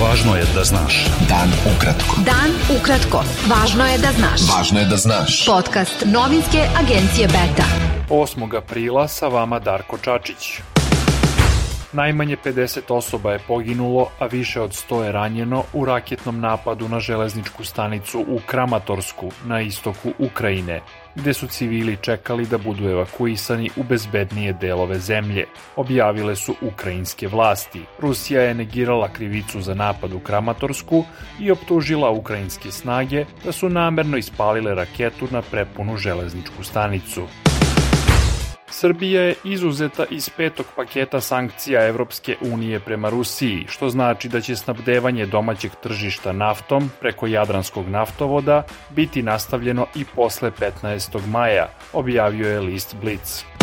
Važno je da znaš. Dan ukratko. Dan ukratko. Važno je da znaš. Važno je da znaš. Podcast novinske agencije Beta. 8. aprila sa vama Darko Čačić. Najmanje 50 osoba je poginulo, a više od 100 je ranjeno u raketnom napadu na železničku stanicu u Kramatorsku na istoku Ukrajine, gde su civili čekali da budu evakuisani u bezbednije delove zemlje, objavile su ukrajinske vlasti. Rusija je negirala krivicu za napad u Kramatorsku i optužila ukrajinske snage da su namerno ispalile raketu na prepunu železničku stanicu. Srbija je izuzeta iz petog paketa sankcija Evropske unije prema Rusiji, što znači da će snabdevanje domaćeg tržišta naftom preko Jadranskog naftovoda biti nastavljeno i posle 15. maja, objavio je list Blitz.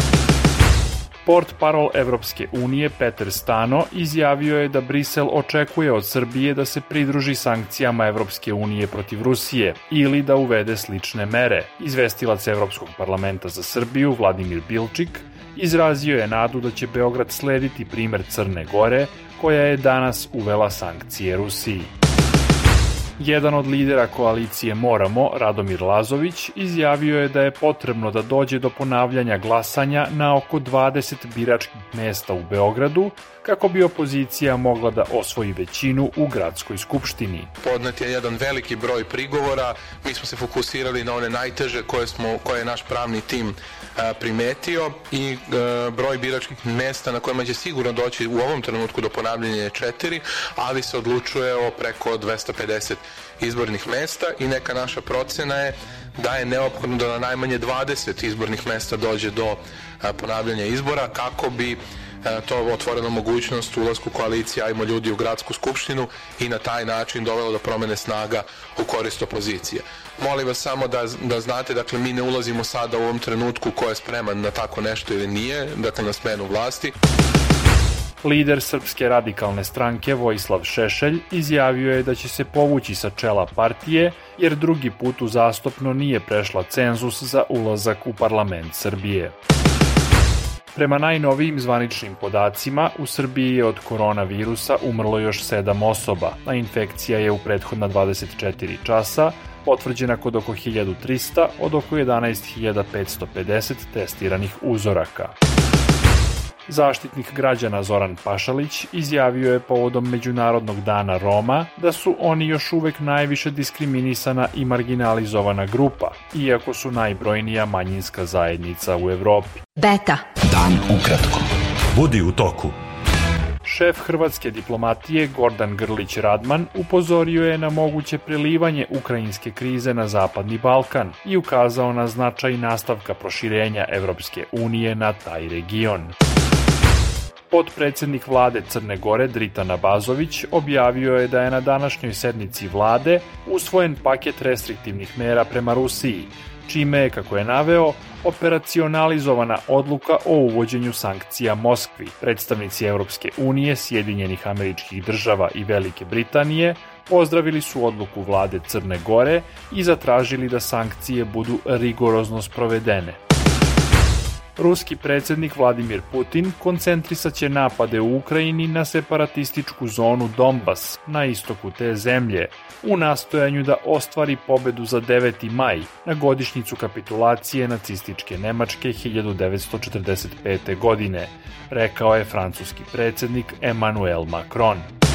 Port parol Evropske unije Peter Stano izjavio je da Brisel očekuje od Srbije da se pridruži sankcijama Evropske unije protiv Rusije ili da uvede slične mere. Izvestilac Evropskog parlamenta za Srbiju Vladimir Bilčik izrazio je nadu da će Beograd slediti primer Crne Gore koja je danas uvela sankcije Rusiji. Jedan od lidera koalicije Moramo, Radomir Lazović, izjavio je da je potrebno da dođe do ponavljanja glasanja na oko 20 biračkih mesta u Beogradu, kako bi opozicija mogla da osvoji većinu u gradskoj skupštini. Podnet je jedan veliki broj prigovora, mi smo se fokusirali na one najteže koje, smo, koje je naš pravni tim a, primetio i a, broj biračkih mesta na kojima će sigurno doći u ovom trenutku do ponavljanja je četiri, ali se odlučuje o preko 250 izbornih mesta i neka naša procena je da je neophodno da na najmanje 20 izbornih mesta dođe do ponavljanja izbora kako bi to otvoreno mogućnost ulasku koalicije Ajmo ljudi u gradsku skupštinu i na taj način dovelo do promene snaga u korist opozicije. Molim vas samo da, da znate, dakle, mi ne ulazimo sada u ovom trenutku ko je spreman na tako nešto ili nije, dakle, na smenu vlasti. Lider Srpske radikalne stranke Vojislav Šešelj izjavio je da će se povući sa čela partije jer drugi put uzastopno nije prešla cenzus za ulazak u parlament Srbije. Prema najnovijim zvaničnim podacima, u Srbiji je od koronavirusa umrlo još 7 osoba, a infekcija je u prethodna 24 časa potvrđena kod oko 1300 od oko 11.550 testiranih uzoraka. Zaštitnik građana Zoran Pašalić izjavio je povodom Međunarodnog dana Roma da su oni još uvek najviše diskriminisana i marginalizovana grupa, iako su najbrojnija manjinska zajednica u Evropi. Beta. Dan ukratko. Budi u toku. Šef hrvatske diplomatije Gordan Grlić Radman upozorio je na moguće prelivanje ukrajinske krize na Zapadni Balkan i ukazao na značaj nastavka proširenja Evropske unije na taj region. Podpredsednik vlade Crne Gore Dritan Abazović objavio je da je na današnjoj sednici vlade usvojen paket restriktivnih mera prema Rusiji, čime je, kako je naveo, operacionalizovana odluka o uvođenju sankcija Moskvi. Predstavnici Evropske unije, Sjedinjenih američkih država i Velike Britanije pozdravili su odluku vlade Crne Gore i zatražili da sankcije budu rigorozno sprovedene. Ruski predsednik Vladimir Putin koncentrisaće napade u Ukrajini na separatističku zonu Donbas na istoku te zemlje, u nastojanju da ostvari pobedu za 9. maj na godišnjicu kapitulacije nacističke Nemačke 1945. godine, rekao je francuski predsednik Emmanuel Macron.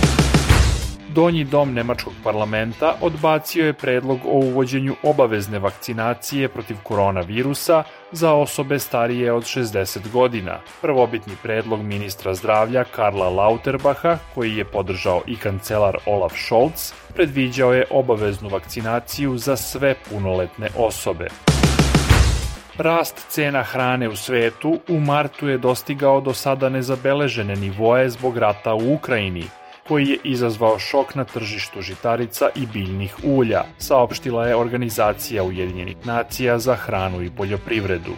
Donji dom Nemačkog parlamenta odbacio je predlog o uvođenju obavezne vakcinacije protiv koronavirusa za osobe starije od 60 godina. Prvobitni predlog ministra zdravlja Karla Lauterbacha, koji je podržao i kancelar Olaf Scholz, predviđao je obaveznu vakcinaciju za sve punoletne osobe. Rast cena hrane u svetu u martu je dostigao do sada nezabeležene nivoe zbog rata u Ukrajini, koji je izazvao šok na tržištu žitarica i biljnih ulja, saopštila je Organizacija Ujedinjenih nacija za hranu i poljoprivredu.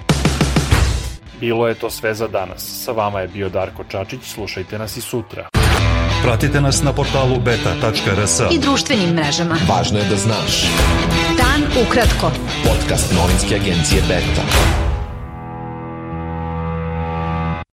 Bilo je to sve za danas. Sa vama je bio Darko Čačić, slušajte nas i sutra. Pratite nas na portalu beta.rs I društvenim mrežama. Važno je da znaš. Dan ukratko. Podcast novinske agencije Beta.